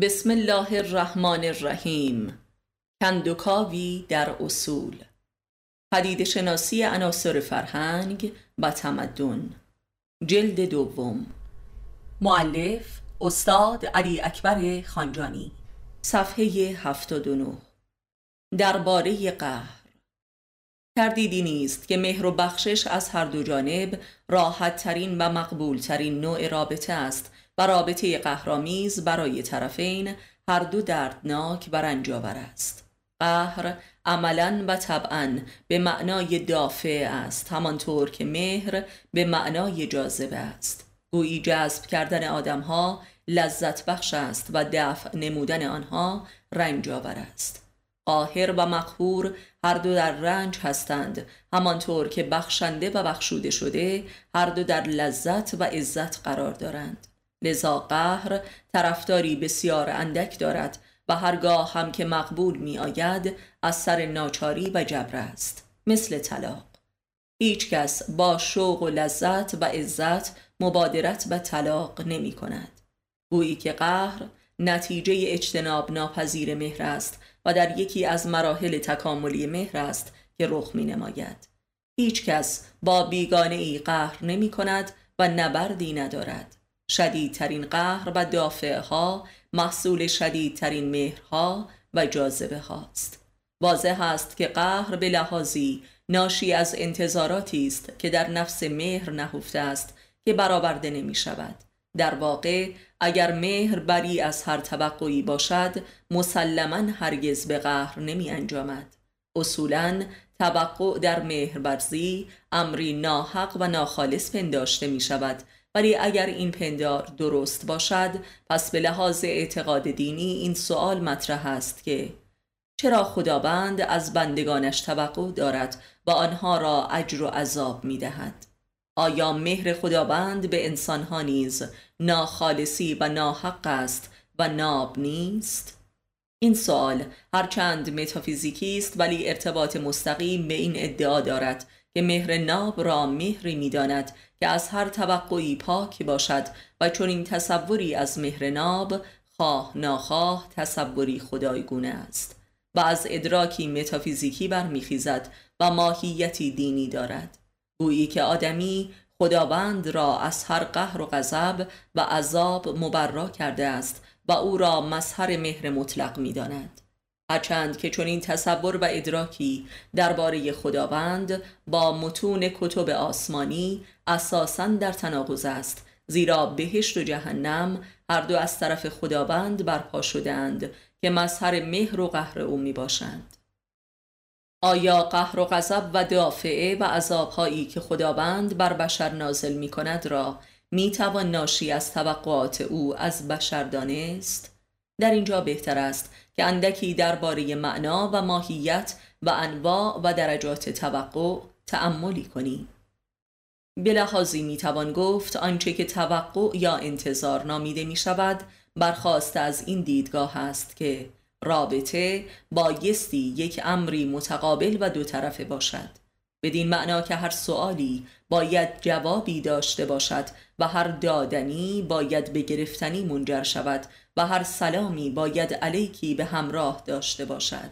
بسم الله الرحمن الرحیم. کندوکاوی در اصول. پدید شناسی عناصر فرهنگ و تمدن. جلد دوم. معلف استاد علی اکبر خانجانی. صفحه 79 درباره قهر. تردیدی نیست که مهر و بخشش از هر دو جانب راحت ترین و مقبول ترین نوع رابطه است و رابطه قهرامیز برای طرفین هر دو دردناک و رنجاور است. قهر عملا و طبعا به معنای دافع است همانطور که مهر به معنای جاذبه است. گویی جذب کردن آدمها لذت بخش است و دفع نمودن آنها رنجاور است. قاهر و مقهور هر دو در رنج هستند همانطور که بخشنده و بخشوده شده هر دو در لذت و عزت قرار دارند. لذا قهر طرفداری بسیار اندک دارد و هرگاه هم که مقبول می آید از سر ناچاری و جبر است. مثل طلاق. هیچ کس با شوق و لذت و عزت مبادرت به طلاق نمی کند گویی که قهر نتیجه اجتناب ناپذیر مهر است و در یکی از مراحل تکاملی مهر است که رخ می نماید هیچ کس با بیگانه ای قهر نمی کند و نبردی ندارد. شدیدترین قهر و دافعه ها محصول شدیدترین مهرها و جاذبه هاست واضح است که قهر به لحاظی ناشی از انتظاراتی است که در نفس مهر نهفته است که برآورده نمی شود در واقع اگر مهر بری از هر توقعی باشد مسلما هرگز به قهر نمی انجامد اصولا توقع در مهربرزی امری ناحق و ناخالص پنداشته می شود ولی اگر این پندار درست باشد پس به لحاظ اعتقاد دینی این سوال مطرح است که چرا خداوند از بندگانش توقع دارد و آنها را اجر و عذاب می دهد؟ آیا مهر خداوند به انسانها نیز ناخالصی و ناحق است و ناب نیست؟ این سوال هرچند متافیزیکی است ولی ارتباط مستقیم به این ادعا دارد که مهر ناب را مهری می‌داند که از هر توقعی پاک باشد و چون این تصوری از مهر ناب خواه ناخواه تصوری خدایگونه است و از ادراکی متافیزیکی برمیخیزد و ماهیتی دینی دارد. گویی که آدمی خداوند را از هر قهر و غضب و عذاب مبرا کرده است و او را مظهر مهر مطلق می‌داند. هرچند که چون این تصور و ادراکی درباره خداوند با متون کتب آسمانی اساسا در تناقض است زیرا بهشت و جهنم هر دو از طرف خداوند برپا شدند که مظهر مهر و قهر او می باشند آیا قهر و غضب و دافعه و عذابهایی که خداوند بر بشر نازل می کند را می توان ناشی از توقعات او از بشر دانست؟ در اینجا بهتر است که اندکی درباره معنا و ماهیت و انواع و درجات توقع تأملی کنیم به لحاظی می‌توان گفت آنچه که توقع یا انتظار نامیده می شود برخواسته از این دیدگاه است که رابطه بایستی یک امری متقابل و دو طرفه باشد. بدین معنا که هر سوالی باید جوابی داشته باشد و هر دادنی باید به گرفتنی منجر شود و هر سلامی باید علیکی به همراه داشته باشد.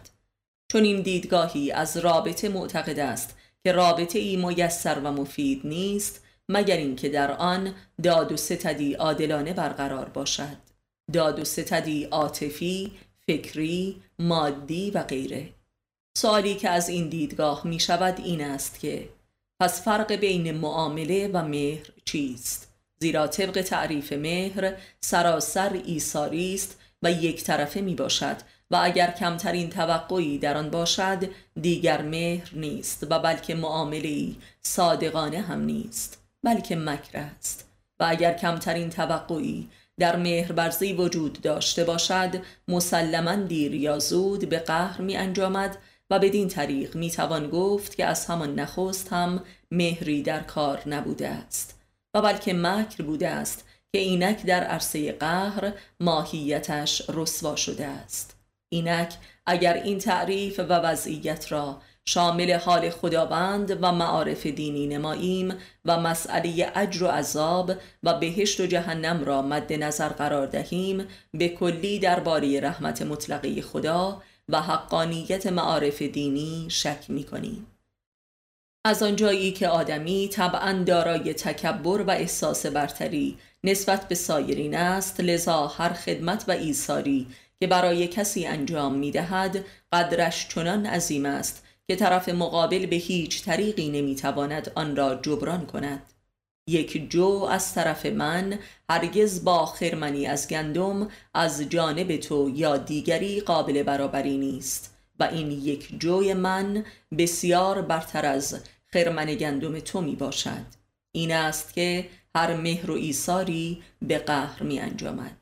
چون این دیدگاهی از رابطه معتقد است که رابطه ای میسر و مفید نیست مگر اینکه در آن داد و ستدی عادلانه برقرار باشد. داد و ستدی عاطفی فکری مادی و غیره. سوالی که از این دیدگاه می شود این است که پس فرق بین معامله و مهر چیست؟ زیرا طبق تعریف مهر سراسر ایساری است و یک طرفه می باشد و اگر کمترین توقعی در آن باشد دیگر مهر نیست و بلکه معامله صادقانه هم نیست بلکه مکر است. و اگر کمترین توقعی در مهربرزی وجود داشته باشد مسلما دیر یا زود به قهر می انجامد و بدین طریق می توان گفت که از همان نخست هم مهری در کار نبوده است. و بلکه مکر بوده است که اینک در عرصه قهر ماهیتش رسوا شده است اینک اگر این تعریف و وضعیت را شامل حال خداوند و معارف دینی نماییم و مسئله اجر و عذاب و بهشت و جهنم را مد نظر قرار دهیم به کلی درباره رحمت مطلقه خدا و حقانیت معارف دینی شک می کنیم. از آنجایی که آدمی طبعا دارای تکبر و احساس برتری نسبت به سایرین است لذا هر خدمت و ایثاری که برای کسی انجام می دهد قدرش چنان عظیم است که طرف مقابل به هیچ طریقی نمی‌تواند آن را جبران کند. یک جو از طرف من هرگز با خرمنی از گندم از جانب تو یا دیگری قابل برابری نیست. و این یک جوی من بسیار برتر از خرمن گندم تو می باشد. این است که هر مهر و ایثاری به قهر می انجامد.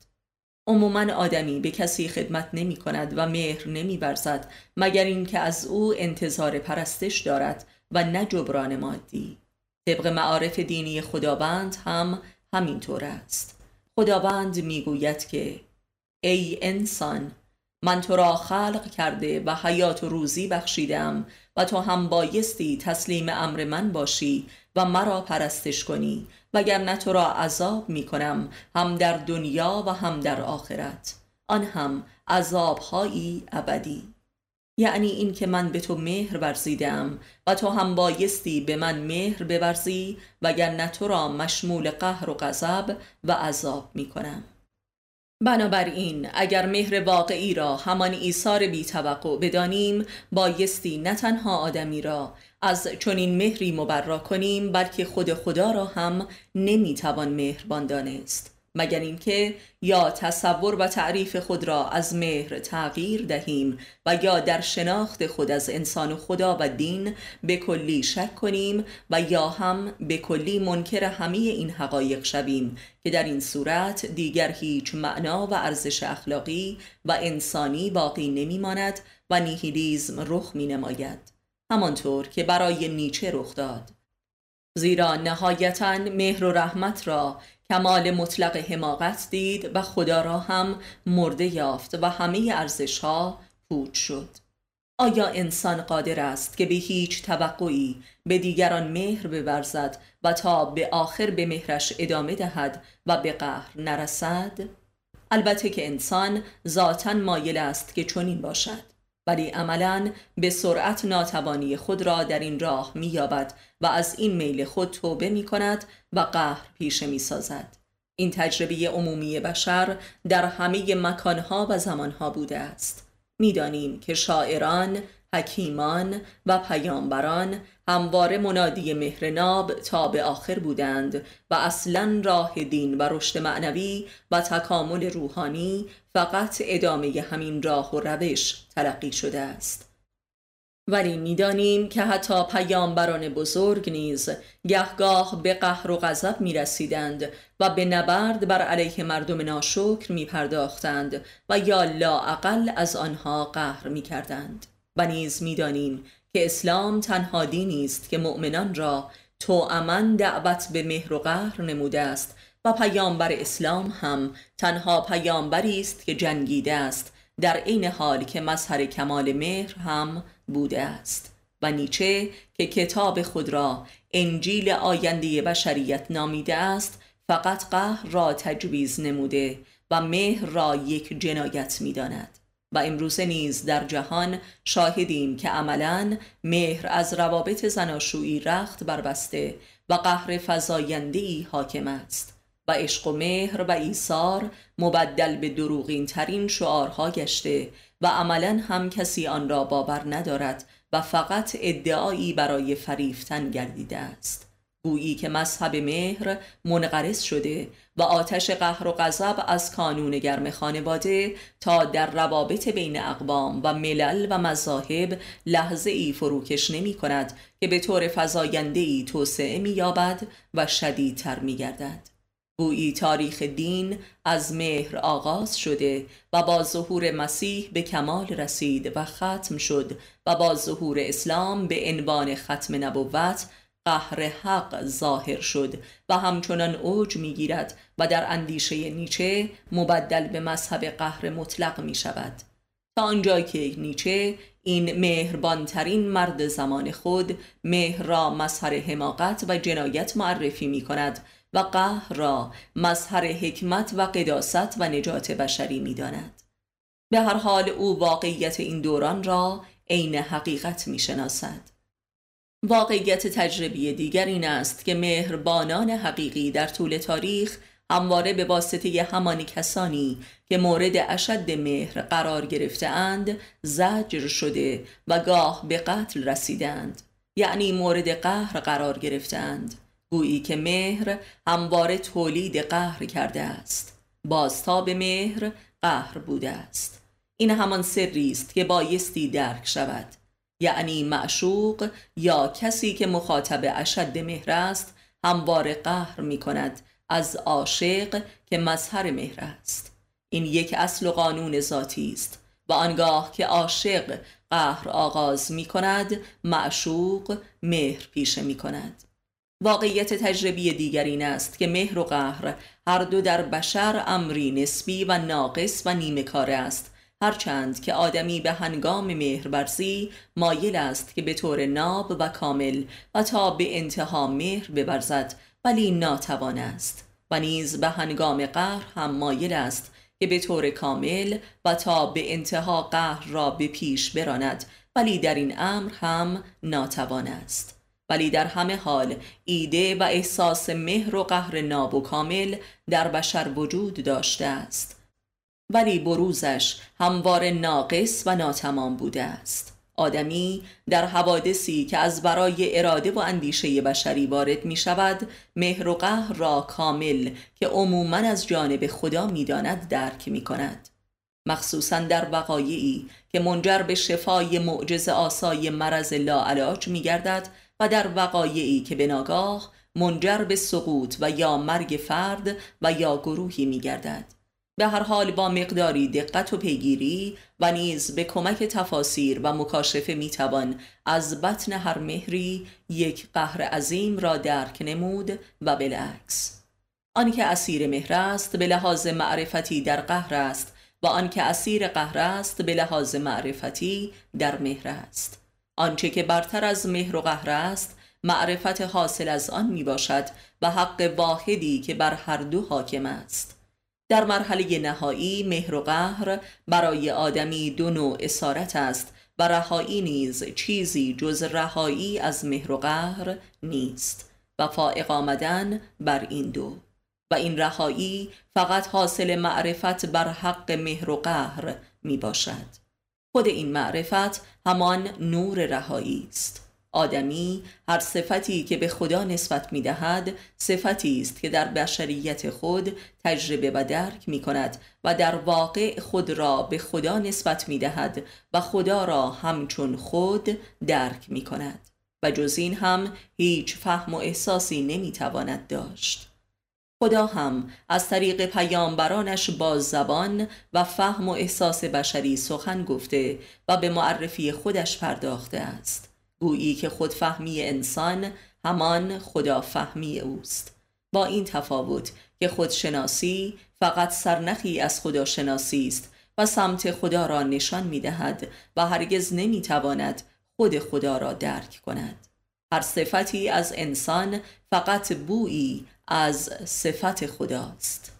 عموما آدمی به کسی خدمت نمی کند و مهر نمی برزد مگر اینکه از او انتظار پرستش دارد و نه جبران مادی. طبق معارف دینی خداوند هم همینطور است. خداوند می‌گوید که ای انسان من تو را خلق کرده و حیات و روزی بخشیدم و تو هم بایستی تسلیم امر من باشی و مرا پرستش کنی وگرنه تو را عذاب می کنم هم در دنیا و هم در آخرت. آن هم عذابهایی ابدی. یعنی این که من به تو مهر ورزیدم و تو هم بایستی به من مهر بورزی وگرنه تو را مشمول قهر و غضب و عذاب می کنم بنابراین اگر مهر واقعی را همان ایثار بی توقع بدانیم بایستی نه تنها آدمی را از چنین مهری مبرا کنیم بلکه خود خدا را هم نمی‌توان مهربان دانست. مگر اینکه یا تصور و تعریف خود را از مهر تغییر دهیم و یا در شناخت خود از انسان و خدا و دین به کلی شک کنیم و یا هم به کلی منکر همه این حقایق شویم که در این صورت دیگر هیچ معنا و ارزش اخلاقی و انسانی باقی نمیماند و نیهیلیزم رخ می نماید همانطور که برای نیچه رخ داد. زیرا نهایتا مهر و رحمت را کمال مطلق حماقت دید و خدا را هم مرده یافت و همه ارزش ها پوچ شد آیا انسان قادر است که به هیچ توقعی به دیگران مهر بورزد و تا به آخر به مهرش ادامه دهد و به قهر نرسد؟ البته که انسان ذاتا مایل است که چنین باشد ولی عملا به سرعت ناتوانی خود را در این راه مییابد و از این میل خود توبه می کند و قهر پیشه می سازد. این تجربه عمومی بشر در همه مکانها و زمانها بوده است. می‌دانیم که شاعران، حکیمان و پیامبران همواره منادی مهرناب تا به آخر بودند و اصلا راه دین و رشد معنوی و تکامل روحانی فقط ادامه همین راه و روش تلقی شده است. ولی می‌دانیم که حتی پیامبران بزرگ نیز گهگاه به قهر و غضب می رسیدند و به نبرد بر علیه مردم ناشکر می پرداختند و یا لاعقل از آنها قهر می کردند و نیز می‌دانیم که اسلام تنها دینی است که مؤمنان را امن دعوت به مهر و قهر نموده است و پیامبر اسلام هم تنها پیامبری است که جنگیده است در عین حال که مظهر کمال مهر هم بوده است. و نیچه که کتاب خود را انجیل آینده بشریت نامیده است فقط قهر را تجویز نموده و مهر را یک جنایت می‌داند. و امروزه نیز در جهان شاهدیم که عملا مهر از روابط زناشویی رخت بربسته و قهر فضایندهی حاکم است و عشق و مهر و ایثار مبدل به دروغین ترین شعارها گشته و عملا هم کسی آن را باور ندارد و فقط ادعایی برای فریفتن گردیده است. گویی که مذهب مهر منقرض شده و آتش قهر و غضب از کانون گرم خانواده تا در روابط بین اقوام و ملل و مذاهب لحظه ای فروکش نمی کند که به طور فضاینده ای توسعه می یابد و شدیدتر می گردد. گویی تاریخ دین از مهر آغاز شده و با ظهور مسیح به کمال رسید و ختم شد و با ظهور اسلام به عنوان ختم نبوت قهر حق ظاهر شد و همچنان اوج می‌گیرد و در اندیشه نیچه مبدل به مذهب قهر مطلق می شود تا آنجا که نیچه این مهربانترین مرد زمان خود مهر را مظهر حماقت و جنایت معرفی می کند و قهر را مظهر حکمت و قداست و نجات بشری می داند. به هر حال او واقعیت این دوران را عین حقیقت می شناسد. واقعیت تجربی دیگر این است که مهربانان حقیقی در طول تاریخ همواره به واسطه همانی کسانی که مورد اشد مهر قرار گرفتهاند زجر شده و گاه به قتل رسیدند. یعنی مورد قهر قرار گرفتند گویی که مهر همواره تولید قهر کرده است. بازتاب مهر قهر بوده است. این همان سری است که بایستی درک شود. یعنی معشوق یا کسی که مخاطب اشد مهر است همواره قهر می کند از عاشق که مظهر مهر است. این یک اصل و قانون ذاتی است و آنگاه که عاشق قهر آغاز می کند معشوق مهر پیشه می کند واقعیت تجربی دیگر این است که مهر و قهر هر دو در بشر امری نسبی و ناقص و نیمه کار است. هرچند که آدمی به هنگام مهرورزی مایل است که به طور ناب و کامل و تا به انتها مهر ببرزد ولی ناتوان است. و نیز به هنگام قهر هم مایل است که به طور کامل و تا به انتها قهر را به پیش براند ولی در این امر هم ناتوان است. ولی در همه حال ایده و احساس مهر و قهر ناب و کامل در بشر وجود داشته است. ولی بروزش هموار ناقص و ناتمام بوده است. آدمی در حوادثی که از برای اراده و اندیشه بشری وارد می شود مهر و قهر را کامل که عموما از جانب خدا می داند درک می کند مخصوصا در وقایعی که منجر به شفای معجز آسای مرض لاعلاج می گردد و در وقایعی که به ناگاه منجر به سقوط و یا مرگ فرد و یا گروهی می گردد به هر حال با مقداری دقت و پیگیری و نیز به کمک تفاسیر و مکاشفه می‌توان از بطن هر مهری یک قهر عظیم را درک نمود و بالعکس. آنکه اسیر مهر است به لحاظ معرفتی در قهر است و آنکه اسیر قهر است به لحاظ معرفتی در مهر است. آنچه که برتر از مهر و قهر است معرفت حاصل از آن می باشد و حق واحدی که بر هر دو حاکم است. در مرحله نهایی مهر و قهر برای آدمی دو نوع اسارت است و رهایی نیز چیزی جز رهایی از مهر و قهر نیست و فائق آمدن بر این دو. و این رهایی فقط حاصل معرفت بر حق مهر و قهر می باشد خود این معرفت همان نور رهایی است. آدمی هر صفتی که به خدا نسبت می دهد صفتی است که در بشریت خود تجربه و درک می کند و در واقع خود را به خدا نسبت می دهد و خدا را همچون خود درک می کند و جز این هم هیچ فهم و احساسی نمی تواند داشت. خدا هم از طریق پیامبرانش با زبان و فهم و احساس بشری سخن گفته و به معرفی خودش پرداخته است. گویی که خودفهمی انسان همان خدافهمی اوست. با این تفاوت که خودشناسی فقط سرنخی از خداشناسی است و سمت خدا را نشان می دهد و هرگز نمی تواند خود خدا را درک کند. هر صفتی از انسان فقط بویی از صفت خداست.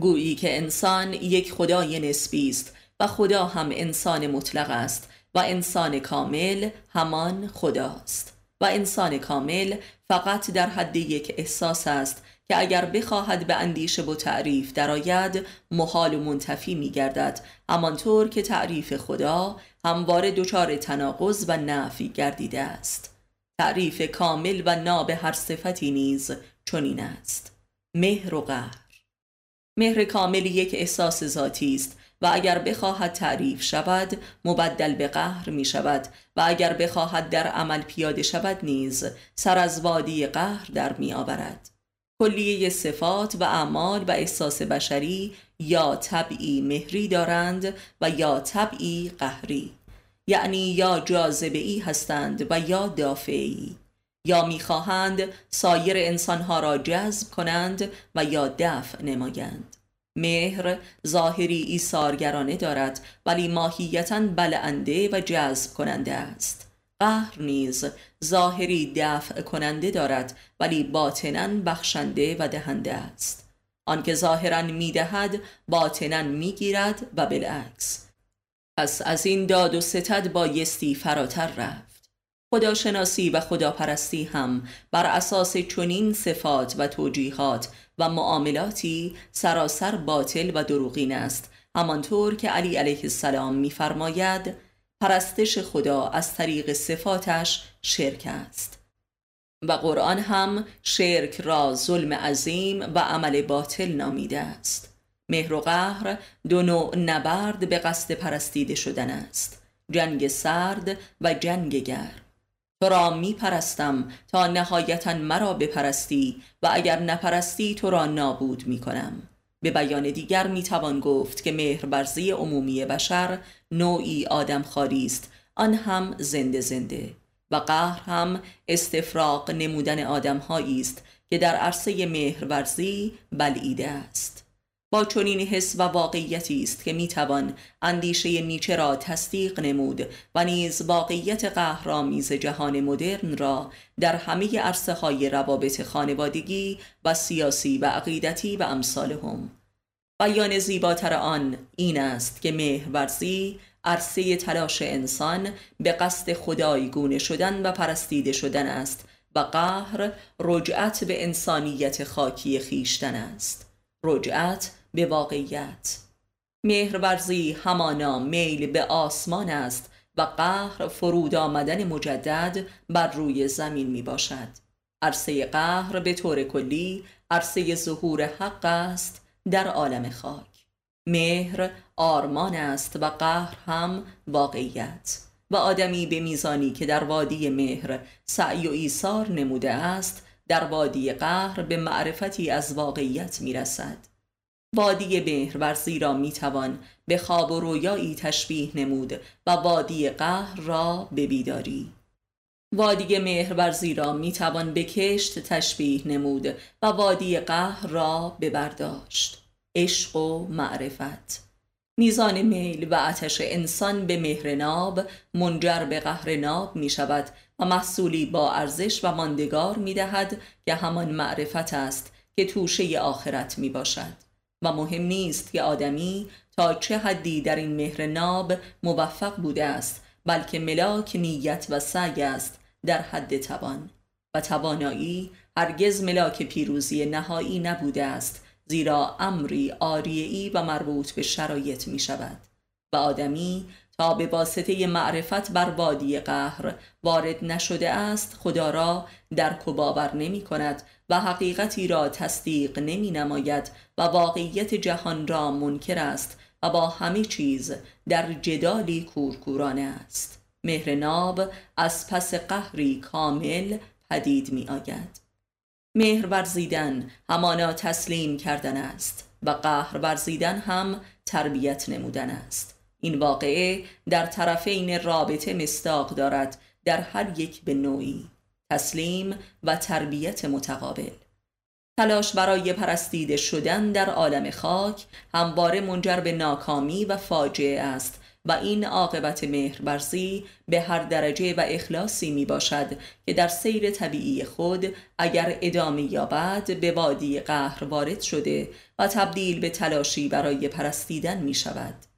گویی که انسان یک خدای نسبی است و خدا هم انسان مطلق است و انسان کامل همان خداست. و انسان کامل فقط در حد یک احساس است که اگر بخواهد به اندیشه و تعریف درآید محال و منتفی می گردد همانطور که تعریف خدا همواره دچار تناقض و نفی گردیده است. تعریف کامل و ناب هر صفتی نیز چنین است. مهر و قهر. مهر کامل یک احساس ذاتی است و اگر بخواهد تعریف شود مبدل به قهر می شود و اگر بخواهد در عمل پیاده شود نیز سر از وادی قهر در می آورد. کلیه صفات و اعمال و احساس بشری یا طبعی مهری دارند و یا طبعی قهری. یعنی یا جاذبه هستند و یا دافعی. یا می‌خواهند سایر انسانها را جذب کنند و یا دفع نمایند. مهر ظاهری ایثارگرانه دارد ولی ماهیتا بلنده و جذب کننده است. قهر نیز ظاهری دفع کننده دارد ولی باطنا بخشنده و دهنده است. آنکه ظاهرا می‌دهد باطنا می‌گیرد و بالعکس. پس از این داد و ستد بایستی فراتر رفت. خداشناسی و خداپرستی هم بر اساس چنین صفات و توجیهات و معاملاتی سراسر باطل و دروغین است. همانطور که علی علیه السلام میفرماید پرستش خدا از طریق صفاتش شرک است. و قرآن هم شرک را ظلم عظیم و عمل باطل نامیده است. مهر و قهر دو نوع نبرد به قصد پرستیده شدن است. جنگ سرد و جنگ گرم. تو را می پرستم تا نهایتا مرا بپرستی و اگر نپرستی تو را نابود می کنم به بیان دیگر می توان گفت که مهربرزی عمومی بشر نوعی آدم است. آن هم زنده زنده. و قهر هم استفراق نمودن آدم است که در عرصه مهرورزی بلعیده است. با چنین حس و واقعیتی است که می‌توان اندیشه نیچه را تصدیق نمود و نیز واقعیت قهرآمیز جهان مدرن را در همه عرصه های روابط خانوادگی و سیاسی و عقیدتی و امثالهم بیان زیباتر آن این است که مهرورزی عرصه تلاش انسان به قصد خدایگونه شدن و پرستیده شدن است و قهر رجعت به انسانیت خاکی خیشتن است. رجعت به واقعیت. مهرورزی همانا میل به آسمان است و قهر فرود آمدن مجدد بر روی زمین می باشد. عرصه قهر به طور کلی عرصه ظهور حق است در عالم خاک. مهر آرمان است و قهر هم واقعیت. و آدمی به میزانی که در وادی مهر سعی و ایثار نموده است در وادی قهر به معرفتی از واقعیت می‌رسد. وادی مهرورزی را می‌توان به خواب و رویایی تشبیه نمود و وادی قهر را به بیداری. وادی مهرورزی را می‌توان به کشت تشبیه نمود و وادی قهر را به برداشت. عشق و معرفت. میزان میل و آتش انسان به مهر ناب منجر به قهر ناب می شود و محصولی با ارزش و ماندگار می دهد که همان معرفت است که توشه آخرت می باشد و مهم نیست که آدمی تا چه حدی در این مهر ناب موفق بوده است بلکه ملاک نیت و سعی است در حد توان. و توانایی هرگز ملاک پیروزی نهایی نبوده است زیرا امری آریعی و مربوط به شرایط می شود و آدمی تا به واسطه معرفت بر وادی قهر وارد نشده است خدا را در باور نمی کند و حقیقتی را تصدیق نمی نماید و واقعیت جهان را منکر است و با همه چیز در جدالی کورکورانه است. مهر ناب از پس قهری کامل پدید می آید. مهر ورزیدن همانا تسلیم کردن است و قهر ورزیدن هم تربیت نمودن است. این واقعه در طرفین رابطه مستاق دارد در هر یک به نوعی تسلیم و تربیت متقابل. تلاش برای پرستیده شدن در عالم خاک همواره منجر به ناکامی و فاجعه است و این عاقبت مهرورزی به هر درجه و اخلاصی می باشد که در سیر طبیعی خود اگر ادامه یابد به وادی قهر وارد شده و تبدیل به تلاشی برای پرستیدن می شود.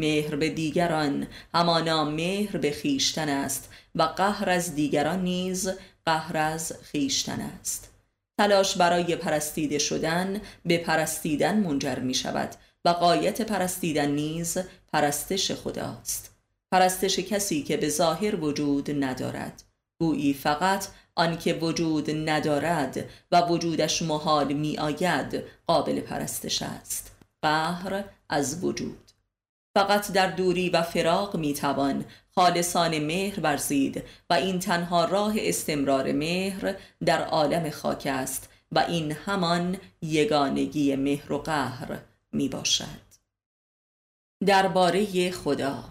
مهر به دیگران همانا مهر به خیشتن است و قهر از دیگران نیز قهر از خیشتن است. تلاش برای پرستیده شدن به پرستیدن منجر می شود و قایت پرستیدن نیز پرستش خداست. پرستش کسی که به ظاهر وجود ندارد. گویی فقط آنکه وجود ندارد و وجودش محال می آید قابل پرستش است. قهر از وجود. فقط در دوری و فراق می توان خالصان مهر ورزید و این تنها راه استمرار مهر در عالم خاک است و این همان یگانگی مهر و قهر می باشد درباره خدا.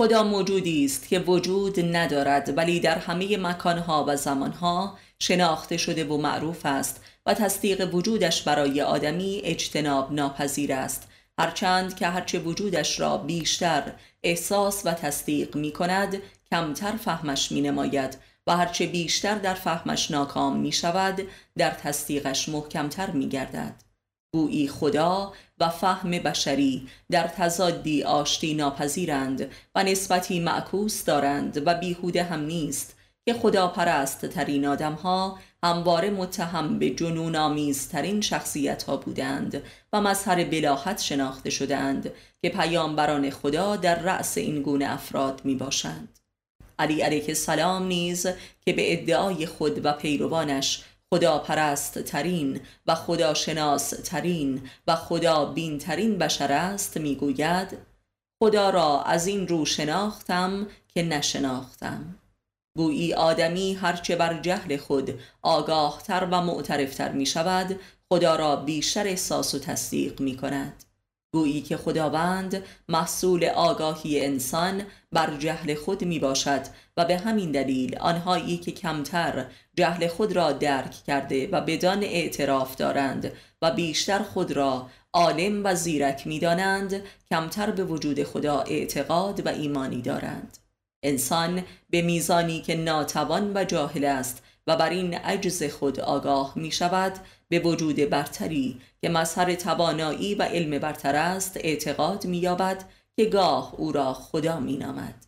خدا موجودی است که وجود ندارد ولی در همه مکانها و زمانها شناخته شده و معروف است و تصدیق وجودش برای آدمی اجتناب ناپذیر است. هرچند که هرچه وجودش را بیشتر احساس و تصدیق می کند کمتر فهمش می نماید و هرچه بیشتر در فهمش ناکام می شود در تصدیقش محکمتر می گردد گویی خدا و فهم بشری در تضادی آشتی ناپذیرند و نسبتی معکوس دارند و بیهوده هم نیست که خدا پرست ترین آدم ها همواره متهم به جنون آمیزترین شخصیت ها بودند و مظهر بلاحت شناخته شدند که پیامبران خدا در رأس این گونه افراد می باشند. علی علیه السلام نیز که به ادعای خود و پیروانش خدا پرست ترین و خدا شناس ترین و خدا بین ترین بشر است می‌گوید خدا را از این رو شناختم که نشناختم گویی آدمی هرچه بر جهل خود آگاهتر و معترفتر می شود خدا را بیشتر احساس و تصدیق می کند گویی که خداوند محصول آگاهی انسان بر جهل خود می باشد و به همین دلیل آنهایی که کمتر جهل خود را درک کرده و بدان اعتراف دارند و بیشتر خود را عالم و زیرک می دانند کمتر به وجود خدا اعتقاد و ایمانی دارند. انسان به میزانی که ناتوان و جاهل است و بر این عجز خود آگاه می شود به وجود برتری که مظهر توانایی و علم برتر است اعتقاد می یابد که گاه او را خدا می نامد.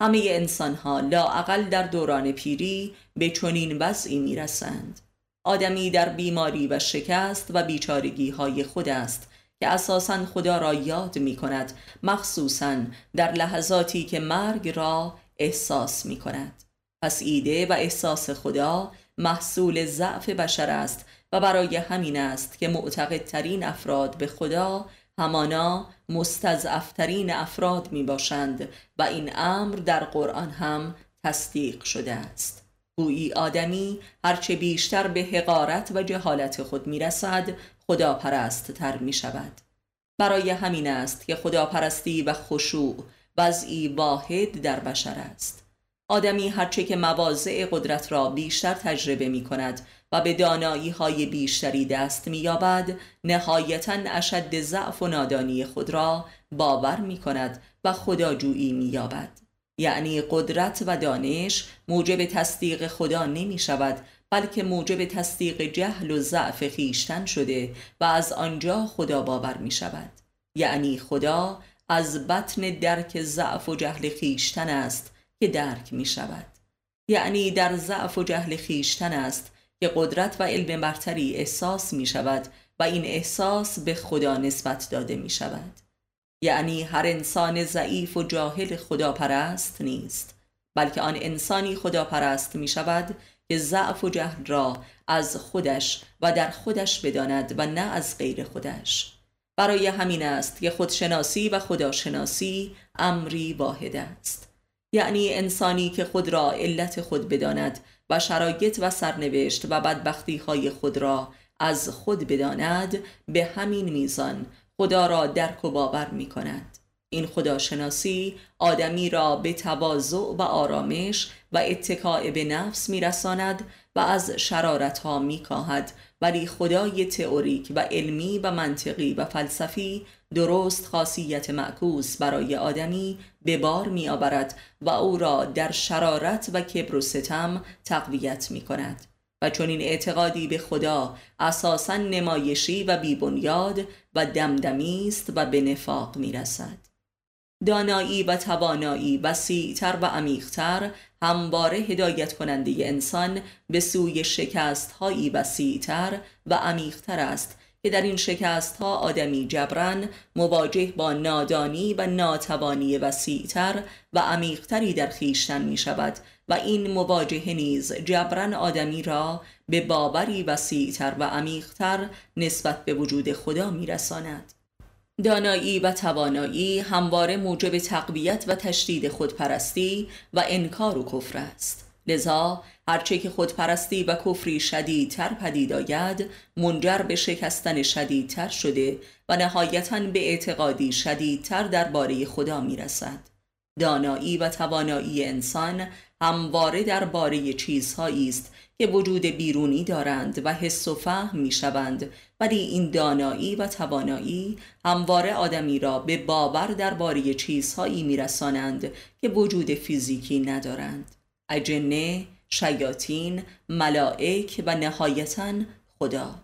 همه انسان ها لاعقل در دوران پیری به چنین وضعی می رسند. آدمی در بیماری و شکست و بیچارگی های خود است که اساسا خدا را یاد می کند مخصوصا در لحظاتی که مرگ را احساس می کند پس ایده و احساس خدا محصول ضعف بشر است و برای همین است که معتقدترین افراد به خدا همانا مستضعفترین افراد می باشند و این امر در قرآن هم تصدیق شده است. گویی آدمی هرچه بیشتر به حقارت و جهالت خود می رسد خدا پرست تر می شود برای همین است که خدا پرستی و خشوع وضعی واحد در بشر است. آدمی هرچه که مواضع قدرت را بیشتر تجربه می کند و به دانایی های بیشتری دست می یابد نهایتا اشد ضعف و نادانی خود را باور می کند و خداجویی می یابد یعنی قدرت و دانش موجب تصدیق خدا نمی شود بلکه موجب تصدیق جهل و ضعف خیشتن شده و از آنجا خدا باور می شود یعنی خدا از بطن درک ضعف و جهل خیشتن است که درک می شود یعنی در ضعف و جهل خیشتن است که قدرت و علم برتری احساس می شود و این احساس به خدا نسبت داده می شود یعنی هر انسان ضعیف و جاهل خدا پرست نیست بلکه آن انسانی خدا پرست می شود که ضعف و جهل را از خودش و در خودش بداند و نه از غیر خودش. برای همین است که خودشناسی و خداشناسی امری واحد است. یعنی انسانی که خود را علت خود بداند و شرایط و سرنوشت و بدبختی های خود را از خود بداند به همین میزان خدا را درک و باور می کند این خداشناسی آدمی را به تواضع و آرامش و اتکاع به نفس میرساند و از شرارت ها می کاهد ولی خدای تئوریک و علمی و منطقی و فلسفی درست خاصیت معکوس برای آدمی به بار می آورد و او را در شرارت و کبر و ستم تقویت می کند و چون این اعتقادی به خدا اساسا نمایشی و بیبنیاد و دمدمی است و به نفاق می رسد. دانایی و توانایی وسیعتر و عمیقتر همواره هدایت کننده انسان به سوی شکست هایی وسیعتر و عمیقتر است که در این شکست ها آدمی جبران مواجه با نادانی و ناتوانی وسیعتر و عمیقتری در خیشتن می شود و این مواجهه نیز جبران آدمی را به باوری وسیعتر و عمیقتر نسبت به وجود خدا می رساند. دانایی و توانایی همواره موجب تقویت و تشدید خودپرستی و انکار و کفر است لذا هرچه که خودپرستی و کفری شدیدتر پدید آید منجر به شکستن شدیدتر شده و نهایتا به اعتقادی شدیدتر درباره خدا می رسد. دانایی و توانایی انسان همواره درباره چیزهایی است که وجود بیرونی دارند و حس و فهم می شوند ولی این دانایی و توانایی همواره آدمی را به باور درباره چیزهایی میرسانند که وجود فیزیکی ندارند. اجنه، شیاطین، ملائک و نهایتا خدا.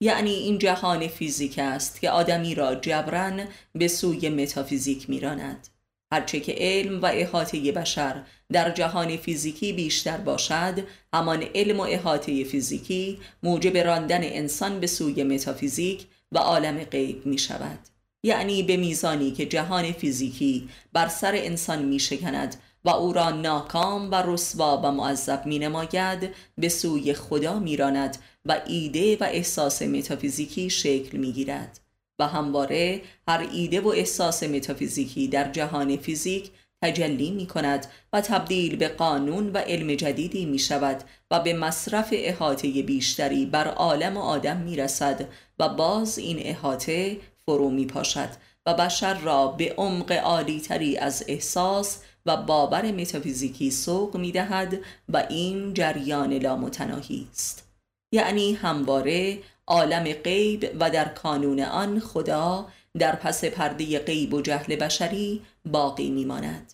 یعنی این جهان فیزیک است که آدمی را جبران به سوی متافیزیک میراند. هرچه که علم و احاطه بشر در جهان فیزیکی بیشتر باشد همان علم و احاطه فیزیکی موجب راندن انسان به سوی متافیزیک و عالم غیب می شود. یعنی به میزانی که جهان فیزیکی بر سر انسان می شکند و او را ناکام و رسوا و معذب می نماید به سوی خدا میراند و ایده و احساس متافیزیکی شکل می گیرد. و همواره هر ایده و احساس متافیزیکی در جهان فیزیک تجلی می کند و تبدیل به قانون و علم جدیدی می شود و به مصرف احاطه بیشتری بر عالم و آدم می رسد و باز این احاطه فرو می پاشد و بشر را به عمق عالی تری از احساس و باور متافیزیکی سوق می دهد و این جریان لامتناهی است. یعنی همواره عالم غیب و در کانون آن خدا در پس پرده غیب و جهل بشری باقی میماند.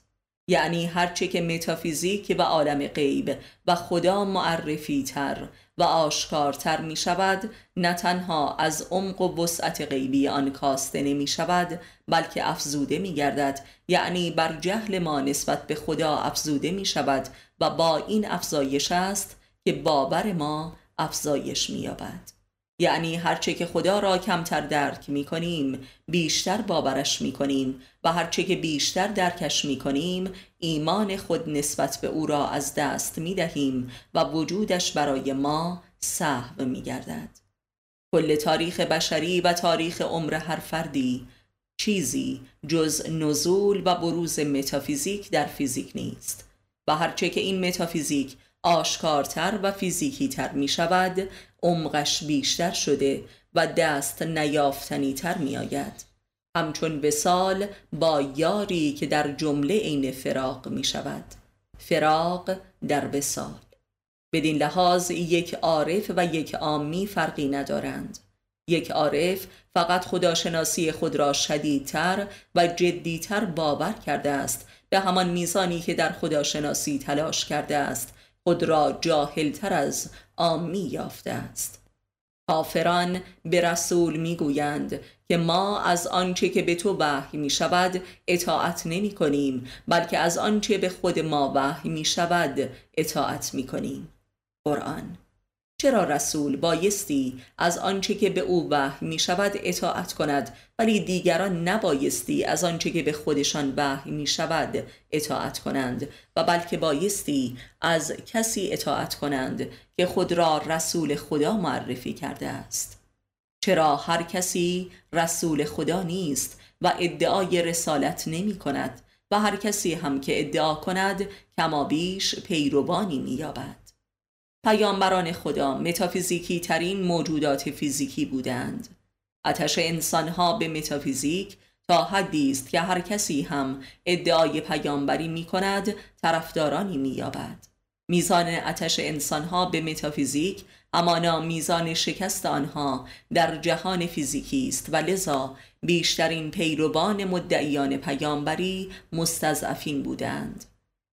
یعنی هرچه که متافیزیک و عالم غیب و خدا معرفی تر و آشکارتر می شود نه تنها از عمق و وسعت غیبی آن کاسته نمی شود بلکه افزوده می گردد یعنی بر جهل ما نسبت به خدا افزوده می شود و با این افزایش است که باور ما افزایش می یابد یعنی هرچه که خدا را کمتر درک می کنیم بیشتر باورش می کنیم و هرچه که بیشتر درکش می کنیم ایمان خود نسبت به او را از دست می دهیم و وجودش برای ما صحو می گردد کل تاریخ بشری و تاریخ عمر هر فردی چیزی جز نزول و بروز متافیزیک در فیزیک نیست و هرچه که این متافیزیک آشکارتر و فیزیکی تر می شود عمقش بیشتر شده و دست نیافتنی تر می آید همچون وسال با یاری که در جمله عین فراق می شود فراق در وسال بدین لحاظ یک عارف و یک عامی فرقی ندارند. یک عارف فقط خداشناسی خود را شدیدتر و جدیتر باور کرده است. به همان میزانی که در خداشناسی تلاش کرده است. خود را جاهلتر از آمی یافته است. کافران به رسول می‌گویند که ما از آنچه که به تو وحی می شود اطاعت نمی کنیم بلکه از آنچه به خود ما وحی می شود اطاعت می کنیم قرآن چرا رسول بایستی از آنچه که به او وحی می شود اطاعت کند ولی دیگران نبایستی از آنچه که به خودشان وحی می شود اطاعت کنند؟ و بلکه بایستی از کسی اطاعت کنند که خود را رسول خدا معرفی کرده است. چرا هر کسی رسول خدا نیست و ادعای رسالت نمی کند و هر کسی هم که ادعا کند کما بیش پیروانی می یابد پیامبران خدا متافیزیکی ترین موجودات فیزیکی بودند. آتش انسانها به متافیزیک تا حدی است که هر کسی هم ادعای پیامبری می کند طرفدارانی می یابد میزان آتش انسانها به متافیزیک همانا میزان شکست آنها در جهان فیزیکی است و لذا بیشترین پیروان مدعیان پیامبری مستضعفین بودند.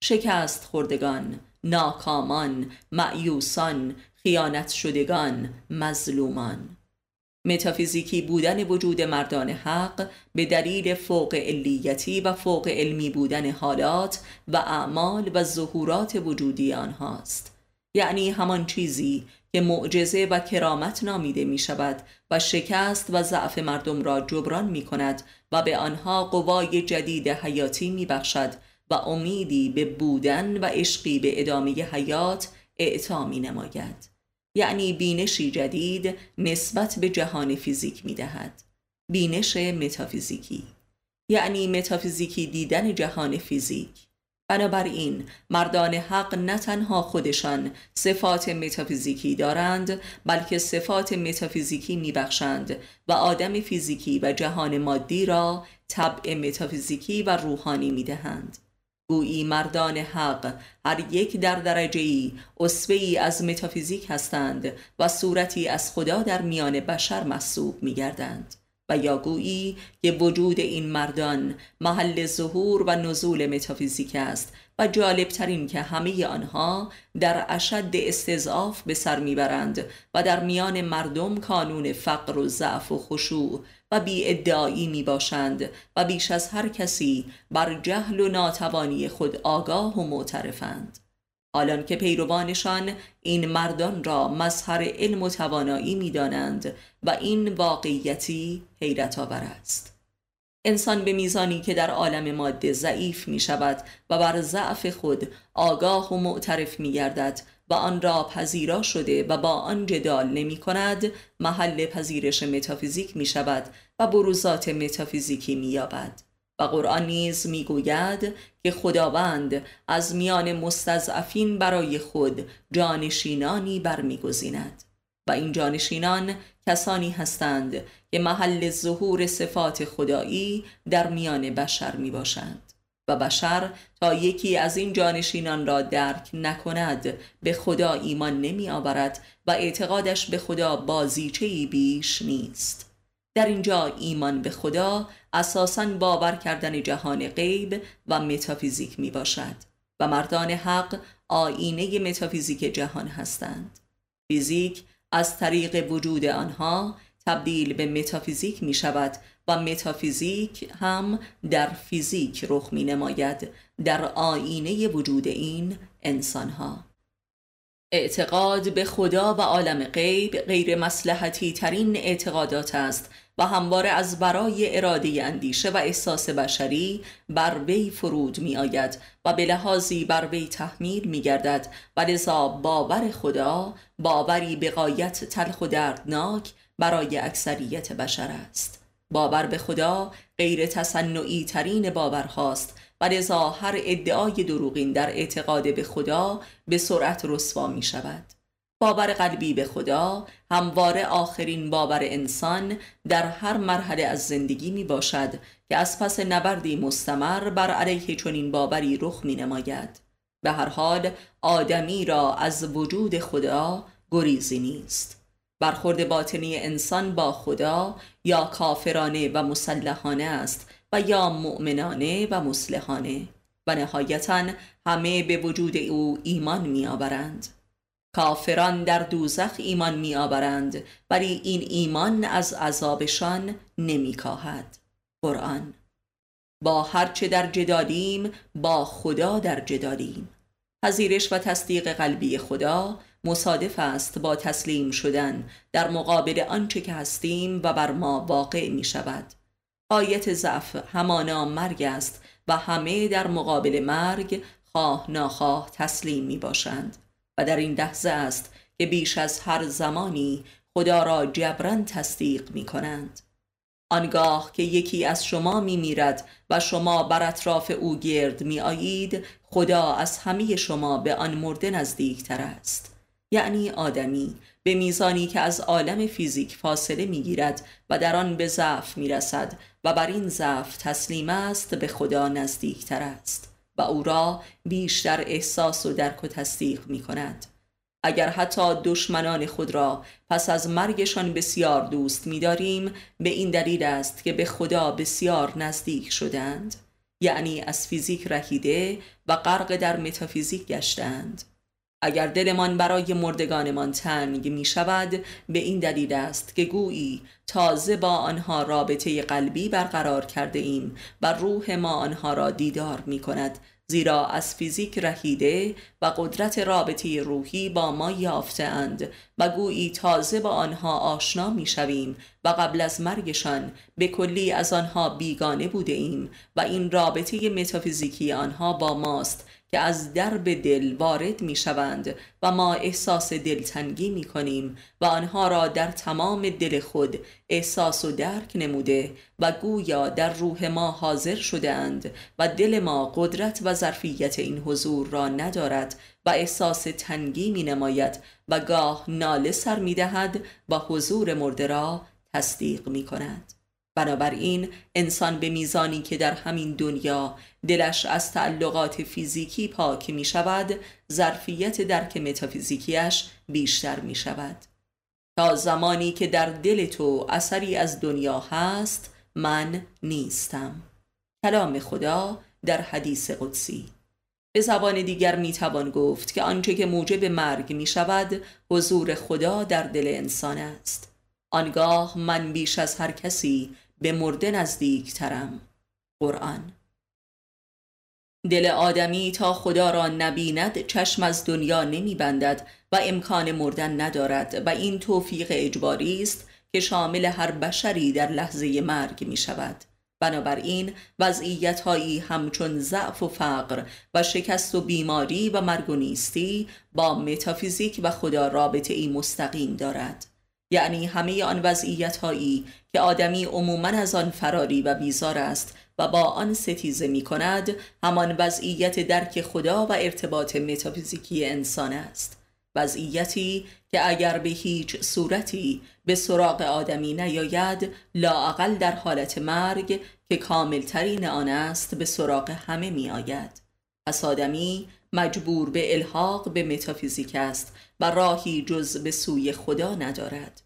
شکست خوردگان ناکامان معیوسان خیانت شدگان مظلومان. متافیزیکی بودن وجود مردان حق به دلیل فوق علیتی و فوق علمی بودن حالات و اعمال و ظهورات وجودی آنهاست. یعنی همان چیزی که معجزه و کرامت نامیده می شود و شکست و ضعف مردم را جبران می کند و به آنها قوای جدید حیاتی می بخشد و امیدی به بودن و عشقی به ادامه حیات اعطا می نماید یعنی بینشی جدید نسبت به جهان فیزیک می دهد بینش متافیزیکی. یعنی متافیزیکی دیدن جهان فیزیک. بنابراین مردان حق نه تنها خودشان صفات متافیزیکی دارند بلکه صفات متافیزیکی میبخشند و آدم فیزیکی و جهان مادی را طبع متافیزیکی و روحانی می‌دهند. گویی مردان حق هر یک در درجه ای ای از متافیزیک هستند و صورتی از خدا در میان بشر محسوب می گردند و یا گویی که وجود این مردان محل ظهور و نزول متافیزیک است و جالبترین که همه آنها در اشد استضعاف به سر می‌برند و در میان مردم کانون فقر و ضعف و خشوع و بی ادعایی می باشند و بیش از هر کسی بر جهل و ناتوانی خود آگاه و معترفند. حالان که پیروانشان این مردان را مظهر علم و توانایی می دانند و این واقعیتی حیرت آور است. انسان به میزانی که در عالم ماده ضعیف می شود و بر ضعف خود آگاه و معترف می گردد و آن را پذیرا شده و با آن جدال نمی کند محل پذیرش متافیزیک می شود و بروزات متافیزیکی می یابد. و قرآن نیز می گوید که خداوند از میان مستضعفین برای خود جانشینانی برمیگزیند. و این جانشینان کسانی هستند که محل ظهور صفات خدایی در میان بشر می باشند. و بشر تا یکی از این جانشینان را درک نکند به خدا ایمان نمی آورد و اعتقادش به خدا بازیچه بیش نیست. در اینجا ایمان به خدا اساساً باور کردن جهان غیب و متافیزیک می باشد و مردان حق آینه متافیزیک جهان هستند. فیزیک از طریق وجود آنها تبدیل به متافیزیک می شود و متافیزیک هم در فیزیک رخ می نماید در آینه وجود این انسان ها اعتقاد به خدا و عالم غیب غیر مسلحتی ترین اعتقادات است و همواره از برای اراده اندیشه و احساس بشری بر وی فرود می آید و به لحاظی بر وی تحمیل می گردد و لذا باور خدا باوری به قایت تلخ و دردناک برای اکثریت بشر است. باور به خدا غیر تصنعی ترین باورهاست و لذا هر ادعای دروغین در اعتقاد به خدا به سرعت رسوا می شود. باور قلبی به خدا همواره آخرین باور انسان در هر مرحله از زندگی می باشد که از پس نبردی مستمر بر علیه چنین باوری رخ می نماید. به هر حال آدمی را از وجود خدا گریزی نیست. برخورد باطنی انسان با خدا یا کافرانه و مسلحانه است و یا مؤمنانه و مسلحانه و نهایتا همه به وجود او ایمان می آورند کافران در دوزخ ایمان می آورند ولی این ایمان از عذابشان نمی کاهد قرآن با هرچه در جدالیم با خدا در جدالیم پذیرش و تصدیق قلبی خدا مصادف است با تسلیم شدن در مقابل آنچه که هستیم و بر ما واقع می شود آیت ضعف همانا مرگ است و همه در مقابل مرگ خواه ناخواه تسلیم می باشند و در این لحظه است که بیش از هر زمانی خدا را جبران تصدیق می کنند آنگاه که یکی از شما می میرد و شما بر اطراف او گرد می آیید خدا از همه شما به آن مرده نزدیکتر است. یعنی آدمی به میزانی که از عالم فیزیک فاصله می گیرد و در آن به ضعف می رسد و بر این ضعف تسلیم است به خدا نزدیکتر است و او را بیشتر احساس و درک و تصدیق می کند اگر حتی دشمنان خود را پس از مرگشان بسیار دوست می‌داریم به این دلیل است که به خدا بسیار نزدیک شدند یعنی از فیزیک رهیده و غرق در متافیزیک گشتند اگر دلمان برای مردگانمان تنگ می شود به این دلیل است که گویی تازه با آنها رابطه قلبی برقرار کرده ایم و روح ما آنها را دیدار می کند زیرا از فیزیک رهیده و قدرت رابطه روحی با ما یافتهاند و گویی تازه با آنها آشنا می شویم و قبل از مرگشان به کلی از آنها بیگانه بوده ایم و این رابطه متافیزیکی آنها با ماست که از درب دل وارد می شوند و ما احساس دلتنگی می کنیم و آنها را در تمام دل خود احساس و درک نموده و گویا در روح ما حاضر شدهاند و دل ما قدرت و ظرفیت این حضور را ندارد و احساس تنگی می نماید و گاه ناله سر می دهد و حضور مرده را تصدیق می کند بنابراین انسان به میزانی که در همین دنیا دلش از تعلقات فیزیکی پاک می شود ظرفیت درک متافیزیکیش بیشتر می شود تا زمانی که در دل تو اثری از دنیا هست من نیستم. کلام خدا در حدیث قدسی. به زبان دیگر می توان گفت که آنچه که موجب مرگ می شود حضور خدا در دل انسان است. آنگاه من بیش از هر کسی به مرده نزدیک ترم قرآن. دل آدمی تا خدا را نبیند چشم از دنیا نمی بندد و امکان مردن ندارد و این توفیق اجباری است که شامل هر بشری در لحظه مرگ می شود بنابراین وضعیت هایی همچون ضعف و فقر و شکست و بیماری و مرگ و نیستی با متافیزیک و خدا رابطه ای مستقیم دارد. یعنی همه آن وضعیت هایی که آدمی عموما از آن فراری و بیزار است و با آن ستیزه می کند همان وضعیت درک خدا و ارتباط متافیزیکی انسان است. وضعیتی که اگر به هیچ صورتی به سراغ آدمی نیاید لاعقل در حالت مرگ که کاملترین آن است به سراغ همه می آید پس آدمی مجبور به الحاق به متافیزیک است و راهی جز به سوی خدا ندارد.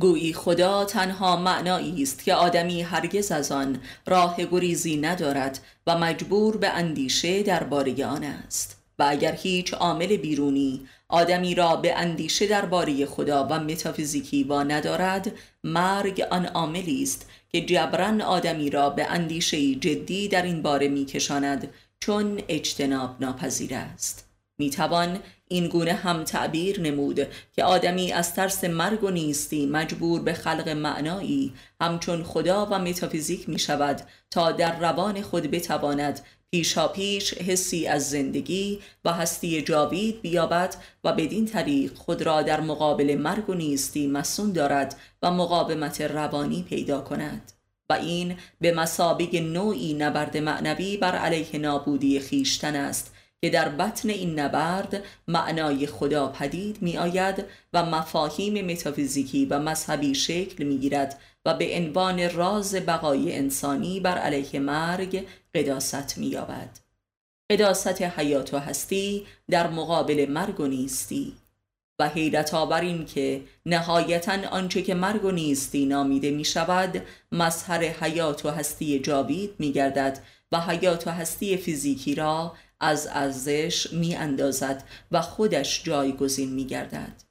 گویی خدا تنها معنایی است که آدمی هرگز از آن راه گریزی ندارد و مجبور به اندیشه درباره آن است. و اگر هیچ عامل بیرونی آدمی را به اندیشه درباره خدا و متافیزیکی با ندارد مرگ آن عاملی است که جبران آدمی را به اندیشه جدی در این باره میکشاند چون اجتناب ناپذیر است. می‌توان این گونه هم تعبیر نمود که آدمی از ترس مرگ و نیستی مجبور به خلق معنایی. همچون خدا و متافیزیک می شود تا در روان خود بتواند پیشا پیش حسی از زندگی و هستی جاوید بیابد و بدین طریق خود را در مقابل مرگ و نیستی مسون دارد و مقاومت روانی پیدا کند. و این به مسابق نوعی نبرد معنوی بر علیه نابودی خیشتن است. که در بطن این نبرد معنای خدا پدید می آید و مفاهیم متافیزیکی و مذهبی شکل می گیرد و به عنوان راز بقای انسانی بر علیه مرگ قداست می یابد. قداست حیات و هستی در مقابل مرگ و نیستی و حیرت آور این که نهایتا آنچه که مرگ و نیستی نامیده می شود مظهر حیات و هستی جاوید می گردد و حیات و هستی فیزیکی را از ارزش می اندازد و خودش جایگزین می گردد.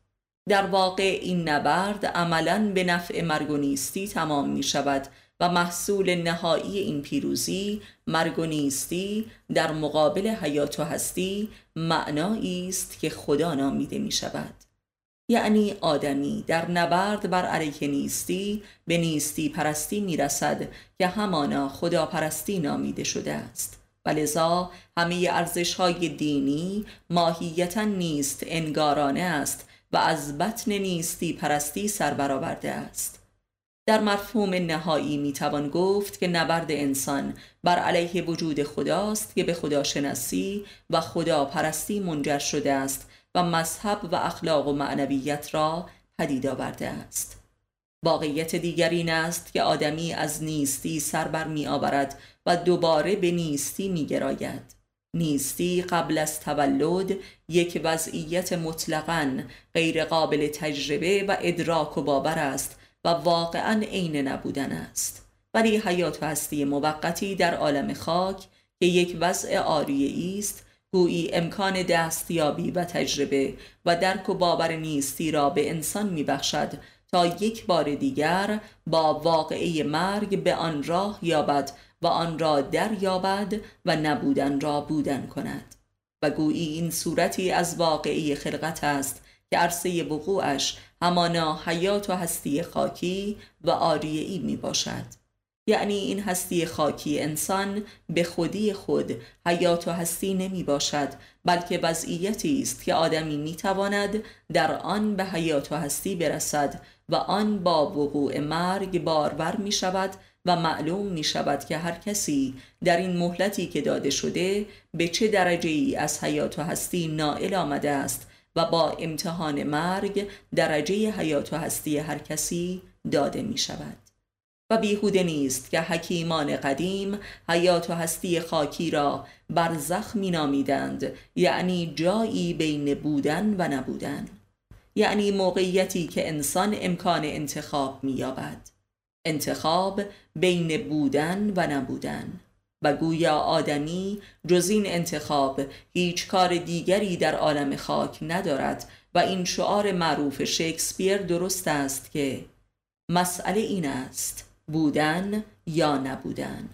در واقع این نبرد عملا به نفع مرگ و نیستی تمام می شود و محصول نهایی این پیروزی مرگ و نیستی در مقابل حیات و هستی معنایی است که خدا نامیده می شود یعنی آدمی در نبرد بر علیه نیستی به نیستی پرستی می رسد که همانا خدا پرستی نامیده شده است و همه ارزش های دینی ماهیتا نیست انگارانه است و از بطن نیستی پرستی سر برآورده است. در مفهوم نهایی می‌توان گفت که نبرد انسان بر علیه وجود خداست که به خداشناسی و خدا پرستی منجر شده است و مذهب و اخلاق و معنویت را پدید آورده است. واقعیت دیگر این است که آدمی از نیستی سر بر می آورد و دوباره به نیستی می گراید. نیستی قبل از تولد یک وضعیت مطلقا غیر قابل تجربه و ادراک و باور است و واقعا عین نبودن است ولی حیات و هستی موقتی در عالم خاک که یک وضع آریه است گویی امکان دستیابی و تجربه و درک و باور نیستی را به انسان میبخشد تا یک بار دیگر با واقعه مرگ به آن راه یابد و آن را دریابد و نبودن را بودن کند. و گویی این صورتی از واقعی خلقت است که عرصه وقوعش همانا حیات و هستی خاکی و آریعی می باشد. یعنی این هستی خاکی انسان به خودی خود حیات و هستی نمی باشد بلکه وضعیتی است که آدمی می تواند در آن به حیات و هستی برسد و آن با وقوع مرگ بارور می شود و معلوم می شود که هر کسی در این مهلتی که داده شده به چه درجه ای از حیات و هستی نائل آمده است و با امتحان مرگ درجه حیات و هستی هر کسی داده می شود و بیهوده نیست که حکیمان قدیم حیات و هستی خاکی را برزخ می نامیدند یعنی جایی بین بودن و نبودن. یعنی موقعیتی که انسان امکان انتخاب می یابد انتخاب بین بودن و نبودن. و گویا آدمی جز این انتخاب هیچ کار دیگری در عالم خاک ندارد و این شعار معروف شکسپیر درست است که مسئله این است بودن یا نبودن.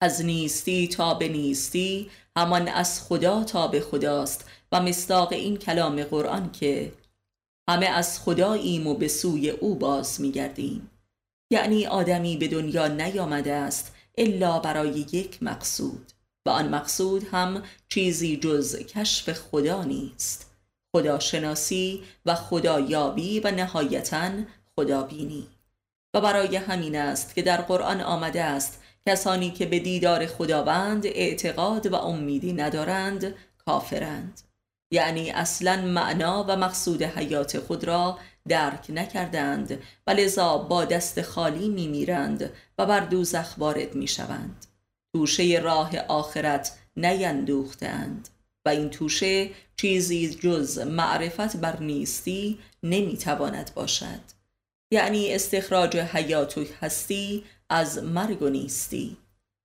از نیستی تا به نیستی همان از خدا تا به خداست و مصداق این کلام قرآن که همه از خداییم و به سوی او باز میگردیم. یعنی آدمی به دنیا نیامده است الا برای یک مقصود و آن مقصود هم چیزی جز کشف خدا نیست. خداشناسی و خدایابی و نهایتا خدابینی. و برای همین است که در قرآن آمده است کسانی که به دیدار خداوند اعتقاد و امیدی ندارند کافرند. یعنی اصلا معنا و مقصود حیات خود را درک نکردند و لذا با دست خالی می میرند و بر دوزخ وارد می شوند توشه راه آخرت نیندوختند و این توشه چیزی جز معرفت بر نیستی نمی تواند باشد. یعنی استخراج حیات و هستی از مرگ و نیستی.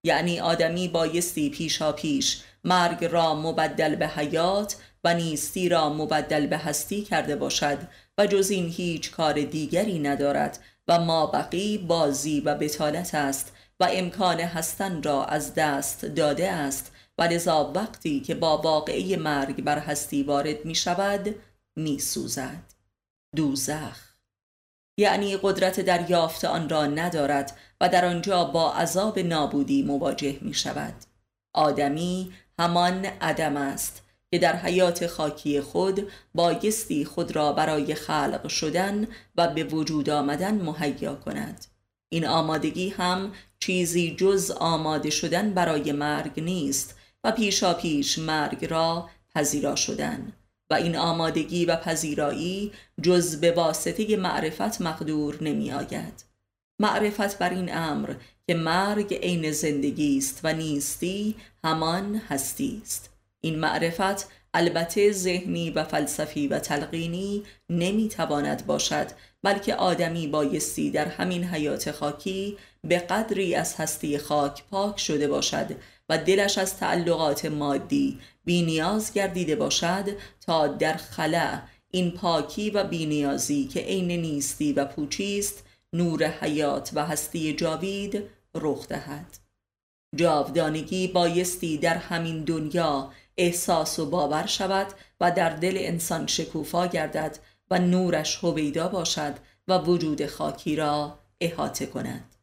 یعنی آدمی بایستی پیشا پیش مرگ را مبدل به حیات و نیستی را مبدل به هستی کرده باشد و جز این هیچ کار دیگری ندارد و ما بقی بازی و بتالت است و امکان هستن را از دست داده است و لذا وقتی که با واقعی مرگ بر هستی وارد می شود می سوزد. دوزخ. یعنی قدرت دریافت آن را ندارد و در آنجا با عذاب نابودی مواجه می شود. آدمی همان عدم است که در حیات خاکی خود بایستی خود را برای خلق شدن و به وجود آمدن مهیا کند. این آمادگی هم چیزی جز آماده شدن برای مرگ نیست و پیشا پیش مرگ را پذیرا شدن. و این آمادگی و پذیرایی جز به واسطه معرفت مقدور نمی آید معرفت بر این امر که مرگ عین زندگی است و نیستی همان هستی است این معرفت البته ذهنی و فلسفی و تلقینی نمی‌تواند باشد بلکه آدمی بایستی در همین حیات خاکی به قدری از هستی خاک پاک شده باشد و دلش از تعلقات مادی بینیاز گردیده باشد تا در خلع این پاکی و بینیازی که عین نیستی و پوچی است نور حیات و هستی جاوید رخ دهد. جاودانگی بایستی در همین دنیا احساس و باور شود و در دل انسان شکوفا گردد و نورش هویدا باشد و وجود خاکی را احاطه کند.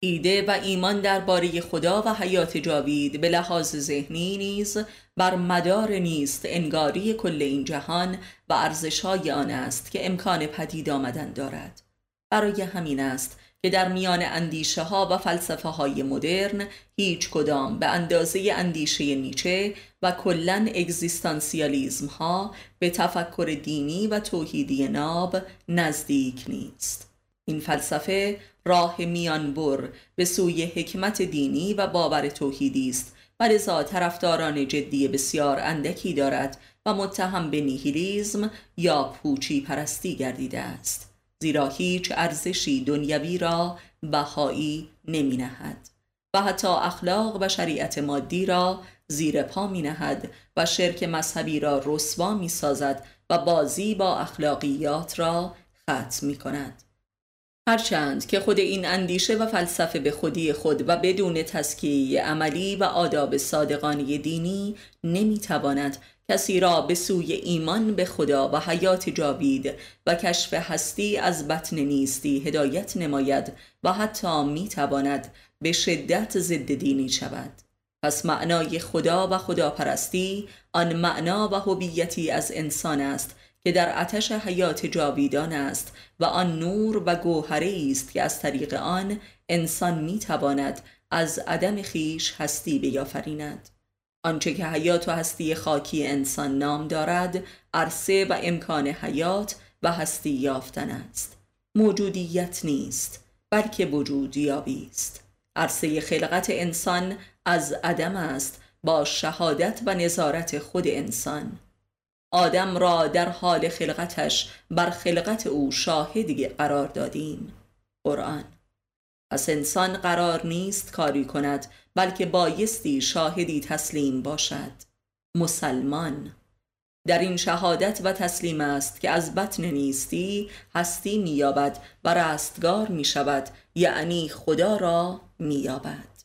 ایده و ایمان درباره خدا و حیات جاوید به لحاظ ذهنی نیز بر مدار نیست انگاری کل این جهان و ارزشهای آن است که امکان پدید آمدن دارد. برای همین است که در میان اندیشه ها و فلسفه های مدرن هیچ کدام به اندازه اندیشه نیچه و کلن اگزیستانسیالیزم ها به تفکر دینی و توحیدی ناب نزدیک نیست. این فلسفه راه میانبر به سوی حکمت دینی و باور توحیدی است و لذا طرفداران جدی بسیار اندکی دارد و متهم به نیهیلیزم یا پوچی پرستی گردیده است. زیرا هیچ ارزشی دنیوی را بهایی نمی نهد و حتی اخلاق و شریعت مادی را زیر پا می نهد و شرک مذهبی را رسوا می سازد و بازی با اخلاقیات را ختم می کند هرچند که خود این اندیشه و فلسفه به خودی خود و بدون تسکیه عملی و آداب صادقانی دینی نمی‌تواند کسی را به سوی ایمان به خدا و حیات جاوید و کشف هستی از بطن نیستی هدایت نماید و حتی می‌تواند به شدت ضد دینی شود. پس معنای خدا و خداپرستی آن معنا و هویتی از انسان است که در آتش حیات جاویدان است و آن نور و گوهره است که از طریق آن انسان می تواند از عدم خیش هستی بیافریند. آنچه که حیات و هستی خاکی انسان نام دارد عرصه و امکان حیات و هستی یافتن است. موجودیت نیست بلکه وجودیابی است. عرصه خلقت انسان از عدم است با شهادت و نظارت خود انسان. آدم را در حال خلقتش بر خلقت او شاهدی قرار دادیم. قرآن پس انسان قرار نیست کاری کند بلکه بایستی شاهدی تسلیم باشد. مسلمان در این شهادت و تسلیم است که از بطن نیستی هستی مییابد و رستگار می شود یعنی خدا را مییابد.